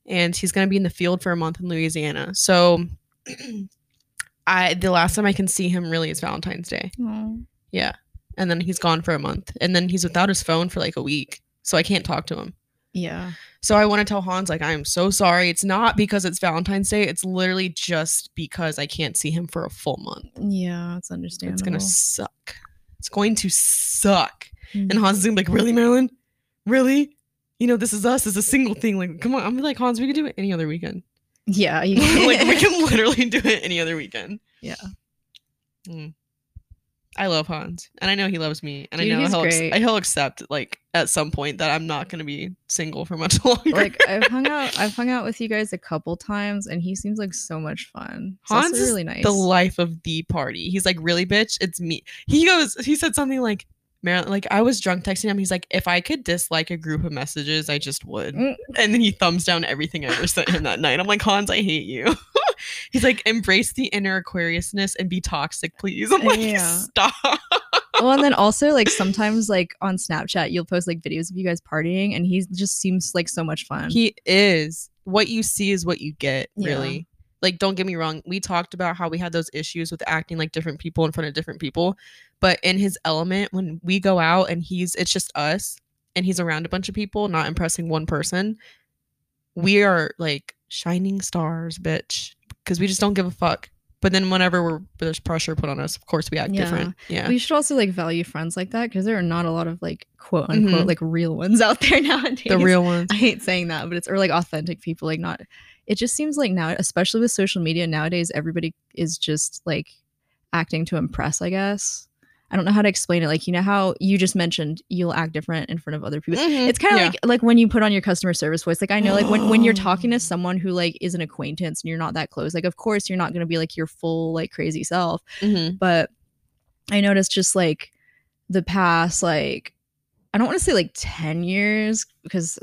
and he's going to be in the field for a month in Louisiana. So I the last time I can see him really is Valentine's Day. Aw. Yeah. And then he's gone for a month and then he's without his phone for like a week. So I can't talk to him. Yeah. So I want to tell Hans like I'm so sorry. It's not because it's Valentine's Day. It's literally just because I can't see him for a full month. Yeah, it's understandable. It's gonna suck. It's going to suck. Mm. And Hans is gonna be like, really, Marilyn? Really? You know, this is us. as a single thing. Like, come on. I'm like, Hans, we could do it any other weekend. yeah, you like, we can literally do it any other weekend. Yeah. Mm. I love Hans, and I know he loves me, and Dude, I know he'll, he'll accept like at some point that I'm not gonna be single for much longer. like I've hung out I've hung out with you guys a couple times and he seems like so much fun. He's Hans is really nice. the life of the party. He's like, really, bitch, it's me. He goes, he said something like, Marilyn, like I was drunk texting him. He's like, if I could dislike a group of messages, I just would. Mm. And then he thumbs down everything I ever sent him that night. I'm like, Hans, I hate you. He's like, embrace the inner Aquariusness and be toxic, please. I'm like, Yeah. stop. well, and then also like sometimes like on Snapchat you'll post like videos of you guys partying and he just seems like so much fun. He is. What you see is what you get, Yeah. really. Like, don't get me wrong. We talked about how we had those issues with acting like different people in front of different people. But in his element, when we go out and he's, it's just us and he's around a bunch of people, not impressing one person, we are like shining stars, bitch. Because we just don't give a fuck. But then whenever we're, there's pressure put on us, of course we act Yeah. different. Yeah. we should also like value friends like that because there are not a lot of like quote unquote Mhm. like real ones out there nowadays. the real ones. I hate saying that, but it's or like authentic people, like not. It just seems like now, especially with social media nowadays, everybody is just like acting to impress. I guess I don't know how to explain it. Like you know how you just mentioned you'll act different in front of other people. Mhm. It's kind of Yeah. like like when you put on your customer service voice. Like I know, like when when you're talking to someone who like is an acquaintance and you're not that close. Like of course you're not going to be like your full like crazy self Mhm. but I noticed just like the past like I don't want to say like 10 years because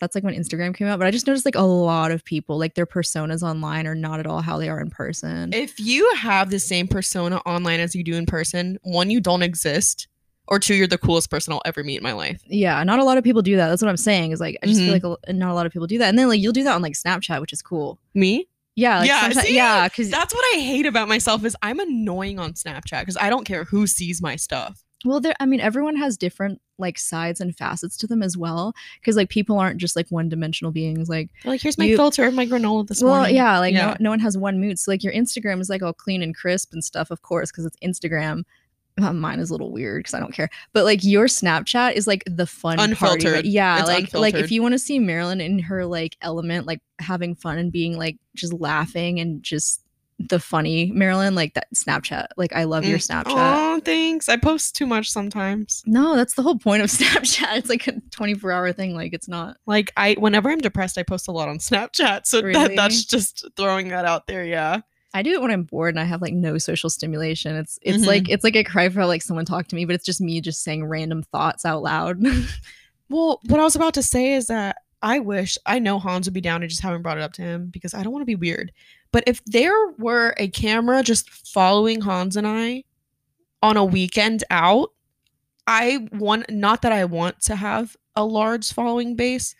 that's like when Instagram came out, but I just noticed like a lot of people like their personas online are not at all how they are in person. If you have the same persona online as you do in person, one, you don't exist, or two, you're the coolest person I'll ever meet in my life. yeah, not a lot of people do that. That's what I'm saying. Is like I just Mhm. feel like a, not a lot of people do that. And then like you'll do that on like Snapchat, which is cool. Me? Yeah, like, Yeah, see? yeah, because That's what I hate about myself is I'm annoying on Snapchat because I don't care who sees my stuff. Well, there. I mean, everyone has different like sides and facets to them as well. Because like people aren't just like one dimensional beings. Like They're like, here's my You- filter of my granola this morning. well, morning. yeah, like Yeah. No, no one has one mood. So like your Instagram is like all clean and crisp and stuff, of course, because it's Instagram. Uh, Mine is a little weird because I don't care. But like your Snapchat is like the fun part of Unfiltered. it. Yeah, It's like like if you want to see Marilyn in her like element, like having fun and being like just laughing and just the funny Marilyn, like that Snapchat. Like I love your Snapchat. Oh, thanks. I post too much sometimes. No, that's the whole point of Snapchat. It's like a 24 hour thing. Like it's not. Like I, whenever I'm depressed, I post a lot on Snapchat. So Really? that that's just throwing that out there. Yeah. I do it when I'm bored and I have like no social stimulation. It's it's Mhm. like it's like a cry for like someone talk to me, but it's just me just saying random thoughts out loud. Well, what I was about to say is that I wish I know Hans would be down. I just haven't brought it up to him because I don't want to be weird. But if there were a camera just following Hans and I on a weekend out, I want not that I want to have a large following base,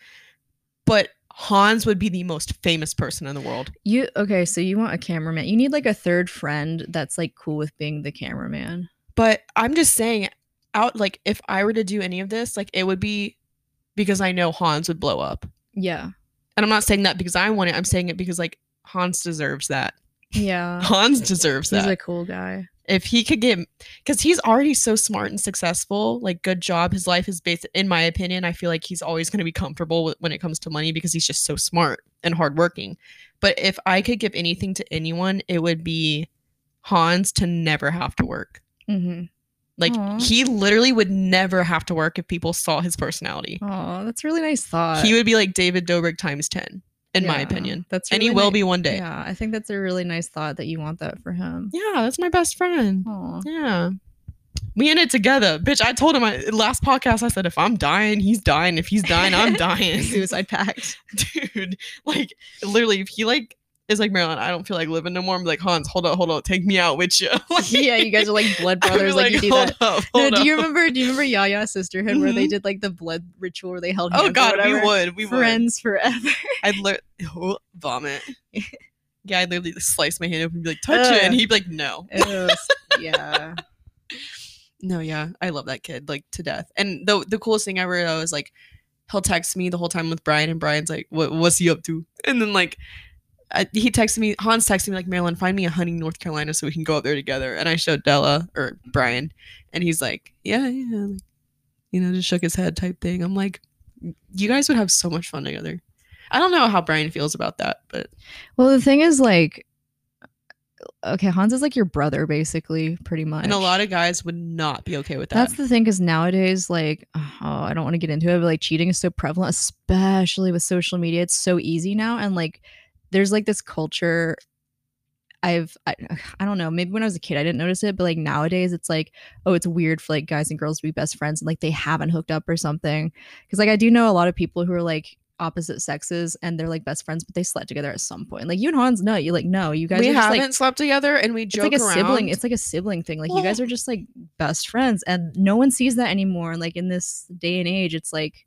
but Hans would be the most famous person in the world. you okay? So you want a cameraman? You need like a third friend that's like cool with being the cameraman. But I'm just saying out like if I were to do any of this, like it would be because I know Hans would blow up. Yeah, And I'm not saying that because I want it. I'm saying it because like Hans deserves that. yeah. Hans deserves that. He's a cool guy. if he could get because he's already so smart and successful, like good job. His life is based, in my opinion, I feel like he's always going to be comfortable with, when it comes to money because he's just so smart and hardworking. But if I could give anything to anyone, it would be Hans to never have to work. Mm-hmm. Like Aw. he literally would never have to work if people saw his personality. Oh, that's a really nice thought. he would be like David Dobrik times 10 in my opinion. That's and he will ni- be one day. Yeah, I think that's a really nice thought that you want that for him. yeah that's my best friend. Oh, Yeah. We in it together. Bitch, I told him I, last podcast, I said, if I'm dying, he's dying. If he's dying, I'm dying. suicide pact. Dude, like, literally, if he, like, is like Marilyn, I don't feel like living no more. I'm like Hans, hold up, hold up, take me out with you. Like, yeah, you guys are like blood brothers. Like, you do that. up, No, do you remember? Do you remember Yaya Sisterhood where they Mhm. did like the blood ritual where they held? Oh God, we would, we would. Friends forever. I'd li- oh, vomit. Yeah, I'd literally slice my hand open and be like, touch it, and he'd be like, no. Ew, yeah. No, yeah, I love that kid like to death. And the the coolest thing ever though is like he'll text me the whole time with Brian, and Brian's like, "What what's he up to?" And then like I, he texted me, Hans texted me like, "Marilyn, find me a hunting North Carolina so we can go up there together." And I showed Della or Brian, and he's like, "Yeah, yeah," like, you know, just shook his head type thing. I'm like, you guys would have so much fun together. I don't know how Brian feels about that, but Well, the thing is, like, okay, Hans is like your brother, basically, pretty much. and a lot of guys would not be okay with that. That's the thing, because nowadays, like, oh, I don't want to get into it, but like, cheating is so prevalent, especially with social media. It's so easy now, and like, there's like this culture. I've I, I don't know maybe when I was a kid I didn't notice it but like nowadays it's like oh it's weird for like guys and girls to be best friends and like they haven't hooked up or something because like I do know a lot of people who are like opposite sexes and they're like best friends but they slept together at some point like you and Hans no you like no you guys we just, haven't like slept together, and we it's joke like a around. sibling it's like a sibling thing like you guys are just like best friends and no one sees that anymore and like in this day and age it's like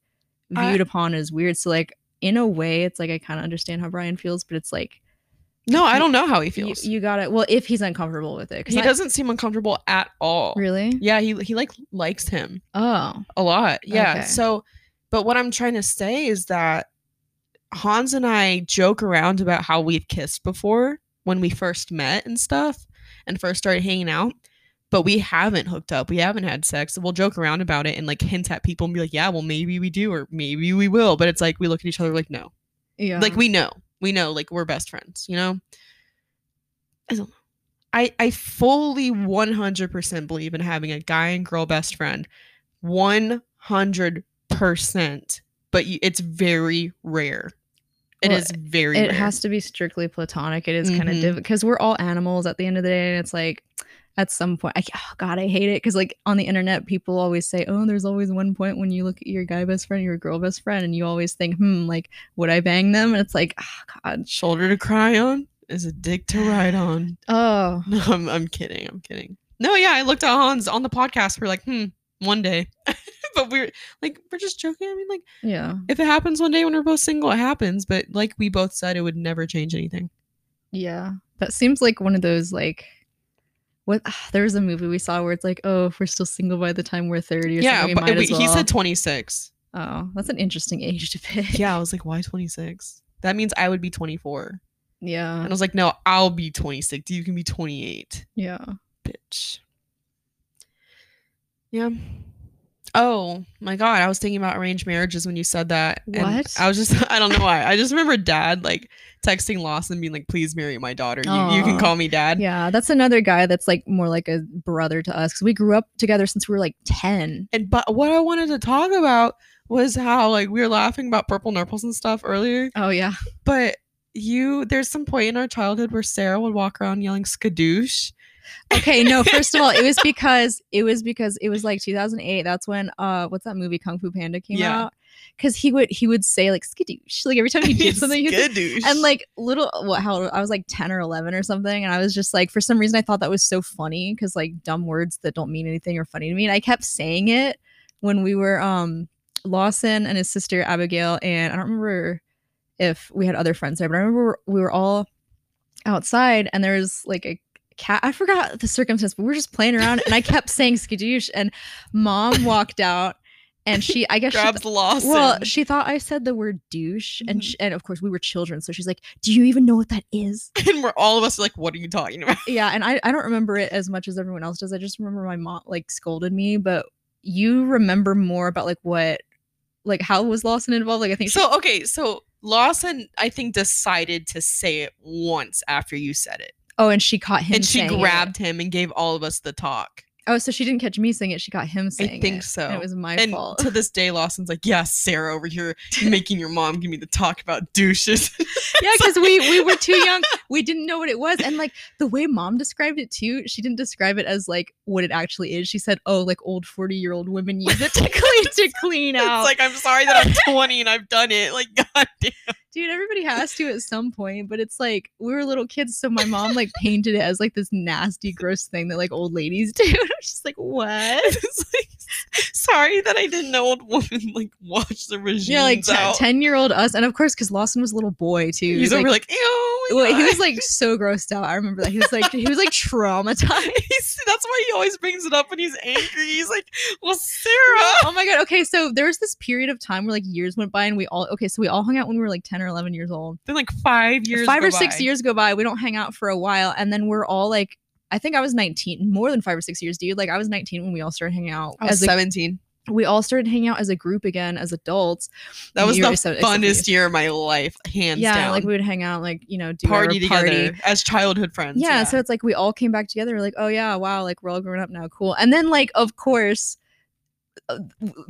I- viewed upon as weird so like in a way it's like i kind of understand how brian feels but it's like no, I don't know how he feels. you got it. well if he's uncomfortable with it he I- doesn't seem uncomfortable at all. really Yeah, he he like likes him oh a lot. Yeah. Okay. So, but what I'm trying to say is that Hans and I joke around about how we've kissed before when we first met and stuff and first started hanging out. But we haven't hooked up. We haven't had sex. We'll joke around about it and like hint at people and be like, yeah, well, maybe we do or maybe we will. But it's like we look at each other like, no. yeah Like we know. We know, like we're best friends, you know? I don't know. I, I fully 100% believe in having a guy and girl best friend. 100%. But you, it's very rare. It Well, is very it rare. has to be strictly platonic it is kind of mm-hmm. because we're all animals at the end of the day and it's like at some point I, oh god i hate it because like on the internet people always say oh there's always one point when you look at your guy best friend your girl best friend and you always think hmm like would i bang them and it's like oh god Shoulder to cry on is a dick to ride on. oh No, I'm, I'm kidding. I'm kidding. No, yeah, I looked at Hans on the podcast. We're like, hmm, one day. but we're like, we're just joking. I mean, like, yeah if it happens one day when we're both single, it happens. But like we both said, it would never change anything. yeah that seems like one of those like what ah, there was a movie we saw where it's like oh if we're still single by the time we're 30 or Yeah, something but might we- as well. he said 26. oh that's an interesting age to pick Yeah, I was like, why 26? That means I would be 24. yeah And I was like, no, I'll be 26. You can be 28. yeah Bitch. Yeah. Oh my god, I was thinking about arranged marriages when you said that. What? I was just I don't know why. I just remember dad like texting Lawson being like, please marry my daughter. You, you can call me dad. Yeah, that's another guy that's like more like a brother to us because we grew up together since we were like 10. And but what I wanted to talk about was how like we were laughing about purple nurples and stuff earlier. Oh, yeah. But you there's some point in our childhood where Sarah would walk around yelling skadoosh. Okay, no, first of all, it was because it was because it was like 2008. That's when uh what's that movie Kung Fu Panda came Yeah. out? Cuz he would he would say like skadoosh. Like every time he did something he would and like little what how I was like 10 or 11 or something and I was just like for some reason I thought that was so funny cuz like dumb words that don't mean anything are funny to me and I kept saying it when we were um Lawson and his sister Abigail and I don't remember if we had other friends there but I remember we were all outside and there was like a cat I forgot the circumstance but we were just playing around and I kept saying skadoosh and mom walked out and she I guess she grabs Lawson. well, she thought I said the word douche, and Mhm. sh- and of course we were children, so she's like, "Do you even know what that is?" and we're all of us like, what are you talking about? yeah, and I I don't remember it as much as everyone else does. I just remember my mom like scolded me, but you remember more about like what, like how was Lawson involved? Like I think she- So okay, so Lawson, I think, decided to say it once after you said it. Oh, and she caught him, and she saying it. grabbed him and gave all of us the talk. Oh, so she didn't catch me saying it; she got him saying think it, so. and it was my and fault. to this day, Lawson's like, yeah, Sarah over here making your mom give me the talk about douches. yeah, because we we were too young. We didn't know what it was, and like the way mom described it too, she didn't describe it as like what it actually is. She said, "Oh, like old forty year old women use it to clean to clean it's out." like, I'm sorry that I'm 20 and I've done it. Like, god damn. Dude, everybody has to at some point, but it's like we were little kids, so my mom like painted it as like this nasty, gross thing that like old ladies do. And I was just like, what? Like, sorry that I didn't know old woman like watch the regime. Yeah, like ten year old us, and of course, because Lawson was a little boy too. He's like, over like, ew. oh my well, he was like so grossed out. I remember that he was like he was like traumatized. He's, that's why he always brings it up when he's angry. He's like, "Well, Sarah." oh my god. Okay, so there was this period of time where like years went by, and we all okay. So we all hung out when we were like ten or eleven years old. Then like five years, five or six years go by. We don't hang out for a while, and then we're all like, I think I was nineteen, more than five or six years, dude. Like I was nineteen when we all started hanging out. I was as a, seventeen. we all started hanging out as a group again as adults. That was the so- except for you. funnest year of my life, hands yeah, down. like we would hang out, like you know, do party together party. as childhood friends. Yeah, so it's like we all came back together. Like, oh yeah, wow, like we're all grown up now, cool. And then like, of course, uh,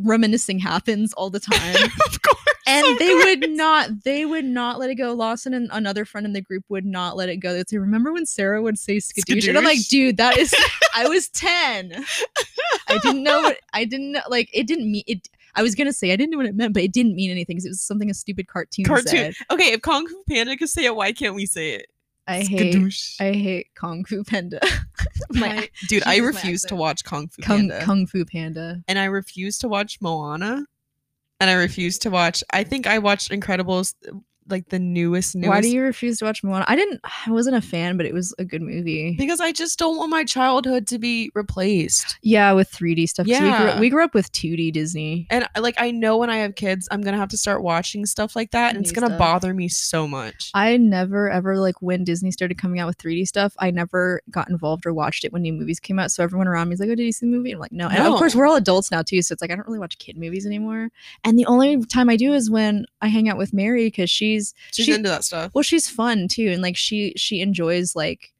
reminiscing happens all the time. of course. And of they course. would not they would not let it go. Lawson and another friend in the group would not let it go. They'd say remember when sarah would say skadoosh? And i'm like dude that is i was 10 i didn't know what i didn't know like it didn't mean it i was gonna say i didn't know what it meant but it didn't mean anything because it was something a stupid cartoon, Cartoon. said. Okay, if Kung Fu Panda could say it, why can't we say it? i hate i hate kung fu panda. My dude, I refuse to watch Kung Fu kung, Panda, kung fu panda. And I refuse to watch Moana, and I refuse to watch. I think I watched Incredibles, like the newest. newest why do you refuse to watch moana i didn't i wasn't a fan but it was a good movie Because I just don't want my childhood to be replaced. yeah with 3d stuff 'cause we, Yeah. grew, we grew up with 2d disney And uh, like I know when I have kids, I'm gonna have to start watching stuff like that, and it's New gonna stuff. bother me so much. I never ever like when Disney started coming out with 3D stuff, I never got involved or watched it when new movies came out. So everyone around me is like, Oh, did you see the movie? I'm like, no. And of course No. we're all adults now too. So it's like I don't really watch kid movies anymore. And the only time I do is when I hang out with Mary because she's She's she- into that stuff. well, she's fun too. And like she she enjoys like,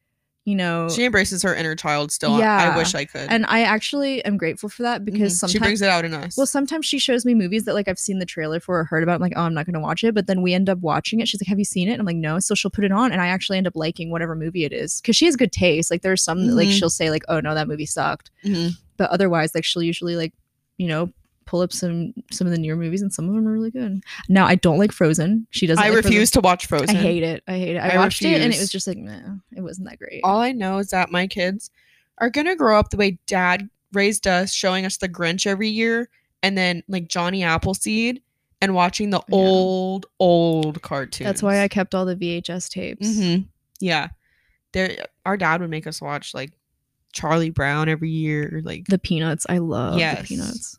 you know She embraces her inner child still. I- I wish I could. and I actually am grateful for that because Mhm. sometimes she brings it out in us. Well, sometimes she shows me movies that like I've seen the trailer for or heard about. I'm like, oh, I'm not going to watch it. But then we end up watching it. She's like, have you seen it? And I'm like, no. So she'll put it on, and I actually end up liking whatever movie it is because she has good taste. Like there's some that, like she'll say like, oh no, that movie sucked. Mhm. But otherwise, like she'll usually like, you know, pull up some some of the newer movies, and some of them are really good. Now I don't like Frozen. She doesn't. I like Frozen. refuse to watch Frozen. I hate it. I hate it. I, I watched it, and it was just like, no, it wasn't that great. All I know is that my kids are gonna grow up the way Dad raised us, showing us the Grinch every year, and then like Johnny Appleseed, and watching the Yeah. old old cartoons. That's why I kept all the VHS tapes. hmm Yeah, there. Our dad would make us watch like Charlie Brown every year, like The Peanuts. I love Yes. the Peanuts.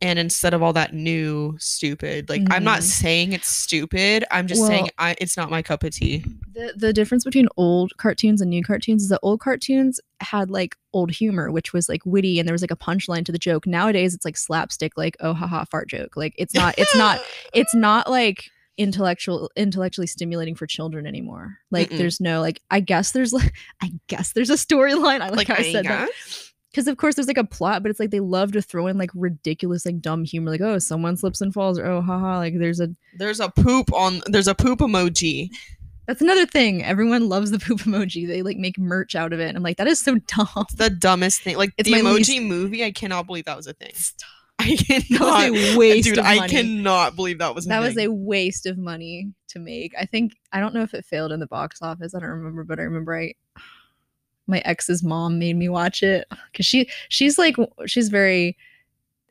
And instead of all that new stupid like i'm not Mhm. saying it's stupid i'm just saying I, it's not my cup of tea The the difference between old cartoons and new cartoons is that old cartoons had like old humor, which was like witty and there was like a punchline to the joke. Nowadays it's like slapstick, like oh haha fart joke. Like it's not it's not it's not like intellectual intellectually stimulating for children anymore. Like Mm-mm. there's no like I guess there's like I guess there's a storyline. I like, like how I said that. Because of course there's like a plot, but it's like they love to throw in like ridiculous like dumb humor, like oh someone slips and falls or oh haha like there's a there's a poop on there's a poop emoji That's another thing. Everyone loves the poop emoji. They like make merch out of it. I'm like, that is so dumb. it's the dumbest thing like It's the emoji least- movie i cannot believe that was a thing Stop. i That cannot was a waste dude i cannot believe that was a that was a waste of money to make. I think I don't know if it failed in the box office. I don't remember, but I remember I my ex's mom made me watch it. Because she she's like she's very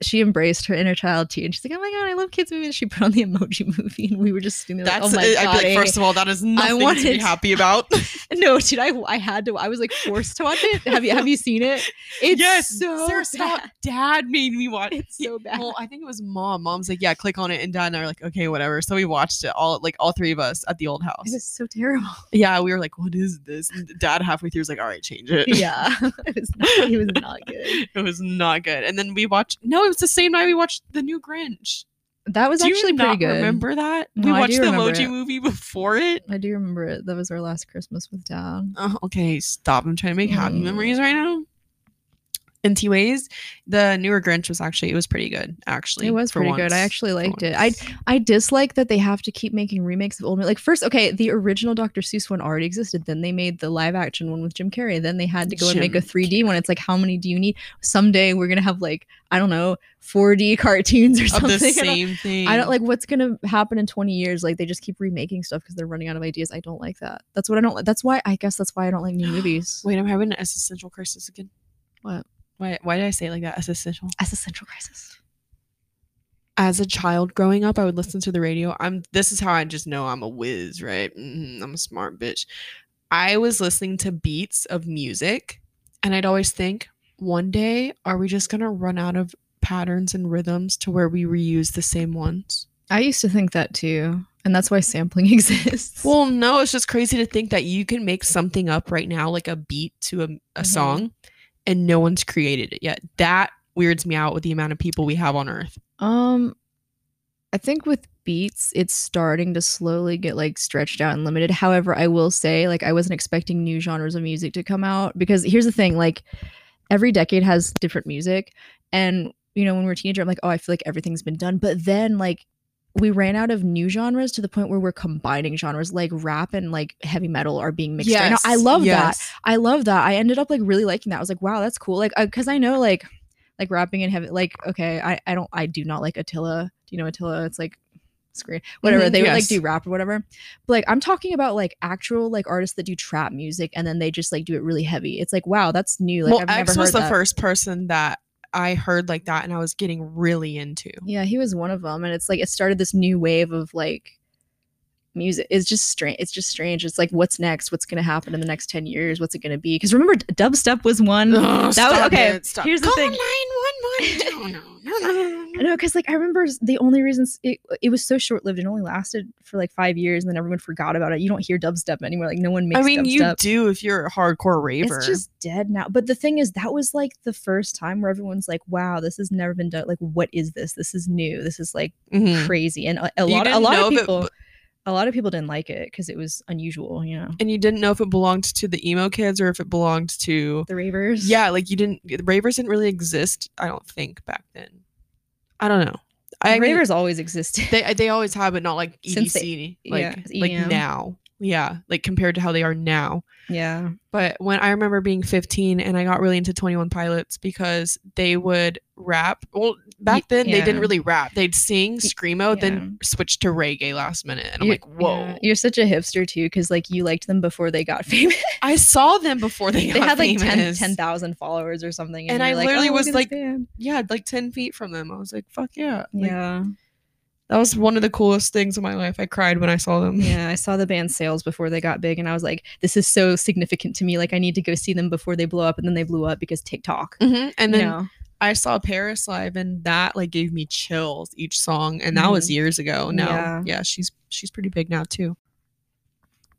she embraced her inner child too, and she's like, "Oh my god, I love kids movies." She put on the Emoji Movie, and we were just sitting there like, that's "Oh my I'd god!" be like first of all that is nothing to be happy about No, dude, I I had to. I was like forced to watch it. Have you have you seen it? It's yes so Sarah Scott dad made me watch It's so bad. well i think it was mom mom's like yeah click on it and dad and i were like okay whatever so we watched it all like all three of us at the old house It was so terrible. yeah we were like what is this and dad halfway through was like all right change it Yeah, it was not, it was not good. it was not good and then we watched no it was the same night we watched the new grinch That was do actually pretty good. remember that No, we watched the emoji it. movie before it I do remember it. That was our last Christmas with Dad. oh, okay stop i'm trying to make happy Mm. memories right now NT Ways. The newer Grinch was actually it was pretty good. Actually, It was pretty good. I actually liked it. I. I dislike that they have to keep making remakes of old like first okay the original Dr. Seuss one already existed then they made the live action one with Jim Carrey then they had to go and make a 3D one it's like how many do you need someday we're gonna have like I don't know 4D cartoons or of something the I don't- same thing. I don't like what's gonna happen in 20 years. Like they just keep remaking stuff because they're running out of ideas. I don't like that. That's what I don't like. That's why I guess that's why I don't like new movies. Wait, I'm having an existential crisis again. What? Why? Why did I say it like that? Existential. As a central crisis. As a child growing up, I would listen to the radio. I'm. This is how I just know I'm a whiz, right? Mhm, I'm a smart bitch. I was listening to beats of music, and I'd always think, one day, are we just gonna run out of patterns and rhythms to where we reuse the same ones? I used to think that too, and that's why sampling exists. Well, no, it's just crazy to think that you can make something up right now, like a beat to a, a Mhm. song, and no one's created it yet. That weirds me out with the amount of people we have on Earth. Um, I think with beats, it's starting to slowly get like stretched out and limited. However, I will say, like, I wasn't expecting new genres of music to come out because here's the thing: like, every decade has different music, and you know, when we we're a teenager, I'm like, oh, I feel like everything's been done. But then, like, we ran out of new genres to the point where we're combining genres, like rap and like heavy metal are being mixed right now. I love that. I love that. I ended up like really liking that. I was like, wow, that's cool. Like, because I know like like rapping and heavy. Like, okay, I I don't I do not like Attila. Do you know Attila? It's like screen whatever Mhm, they would like do rap or whatever. But like I'm talking about like actual like artists that do trap music and then they just like do it really heavy. It's like wow, that's new. Like well, I've X was the that. first person that I heard like that, and I was getting really into. Yeah, he was one of them, and it's like it started this new wave of like music. It's just strange. It's just strange. It's like what's next? What's gonna happen in the next ten years? What's it gonna be? Because remember, dubstep was one. That was okay. it. Here's the Call thing. 911. No, no, no, no, no, no. No, because like I remember the only reasons it, it was so short lived. It only lasted for like five years, and then everyone forgot about it. You don't hear dubstep anymore. Like no one makes. I mean, you do if you're a hardcore raver. It's just dead now. But the thing is, that was like the first time where everyone's like, "Wow, this has never been done. Like, what is this? This is new. This is like Mhm. crazy." And a, a lot, a lot of people, a lot of people didn't like it because it was unusual. You know, and you didn't know if it belonged to the emo kids or if it belonged to the ravers. yeah like you didn't the ravers didn't really exist i don't think back then i don't know i mean, ravers always existed. they they always have but not like Since edc they- like yeah, like now yeah like compared to how they are now yeah, but when i remember being 15 and i got really into 21 pilots because they would rap well back then they didn't really rap they'd sing screamo yeah. then switch to reggae last minute and i'm You're- like whoa yeah. You're such a hipster too, because like you liked them before they got famous. i saw them before they, they had like 10 famous. 10,000 followers or something. And you're I like, literally "Oh, was like, band." yeah like 10 feet from them i was like fuck yeah Like, yeah. That was one of the coolest things in my life. I cried when I saw them. Yeah, I saw the band Sales before they got big, and I was like, "This is so significant to me. Like, I need to go see them before they blow up." And then they blew up because TikTok. Mhm. And you then know? I saw Paris live, and that like gave me chills each song. And that was years ago. Now, Yeah. yeah. she's she's pretty big now too.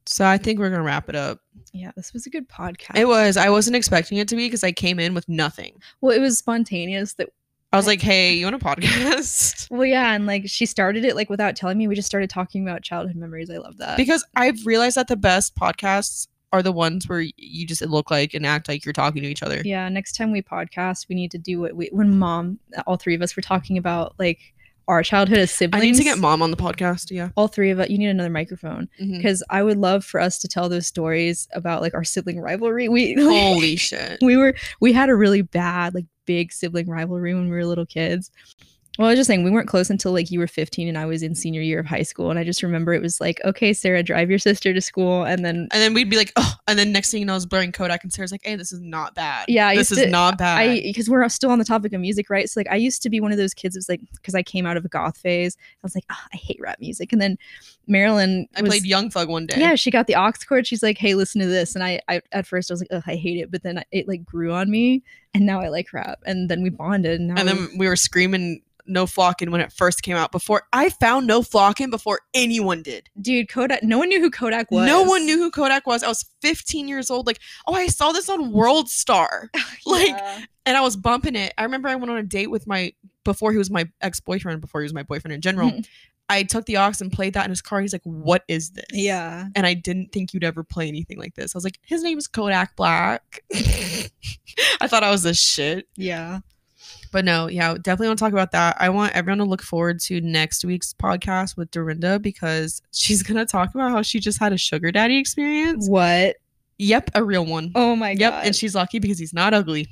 So I think we're gonna wrap it up. yeah, this was a good podcast. It was. I wasn't expecting it to be because I came in with nothing. well, it was spontaneous. That I was like, "Hey, you want a podcast?" well, yeah, and like she started it like without telling me. We just started talking about childhood memories. I love that. Because I've realized that the best podcasts are the ones where you just look like and act like you're talking to each other. yeah, next time we podcast, we need to do what we when mom, all three of us were talking about like our childhood as siblings. I need to get mom on the podcast. Yeah. all three of us. You need another microphone mm-hmm. because I would love for us to tell those stories about like our sibling rivalry. We Holy shit. we were we had a really bad like big sibling rivalry when we were little kids well i was just saying we weren't close until like you were 15 and i was in senior year of high school and i just remember it was like okay sarah drive your sister to school and then And then we'd be like, oh, and then next thing you know, I was blurring Kodak, and Sarah's like, hey, this is not bad. Yeah, I this is to- not bad. i because we're still on the topic of music right so like i used to be one of those kids was like because i came out of a goth phase i was like oh, i hate rap music and then marilyn I was- played Young Thug one day. yeah she got the aux cord she's like hey listen to this and I, I at first i was like Ugh, i hate it but then it like grew on me and now i like rap and then we bonded and, now And then we were screaming No Flockin' when it first came out. Before I found No Flockin' before anyone did. dude kodak no one knew who kodak was No one knew who Kodak was. I was 15 years old. Like, oh, I saw this on World Star, like- Yeah. and I was bumping it. I remember I went on a date with my before he was my ex boyfriend. Before he was my boyfriend in general. I took the aux and played that in his car. He's like, "What is this?" Yeah. and I didn't think you'd ever play anything like this. I was like, his name is Kodak Black. I thought I was a shit. Yeah. But no, yeah, definitely want to talk about that. I want everyone to look forward to next week's podcast with Dorinda because she's going to talk about how she just had a sugar daddy experience. What? Yep, a real one. Oh my yep, god. and she's lucky because he's not ugly.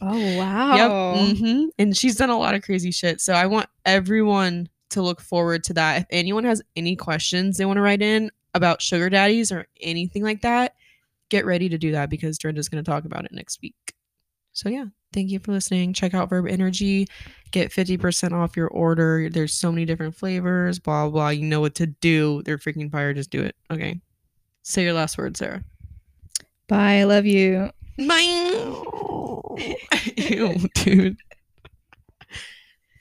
oh wow. Yep. hmm And she's done a lot of crazy shit. So I want everyone to look forward to that. If anyone has any questions they want to write in about sugar daddies or anything like that, get ready to do that because Dorinda's going to talk about it next week. So yeah, thank you for listening. Check out Verb Energy. Get 50% off your order. There's so many different flavors, blah, blah. You know what to do. They're freaking fire. Just do it. Okay. Say your last word, Sarah. Bye. I love you. Bye. Ew, dude.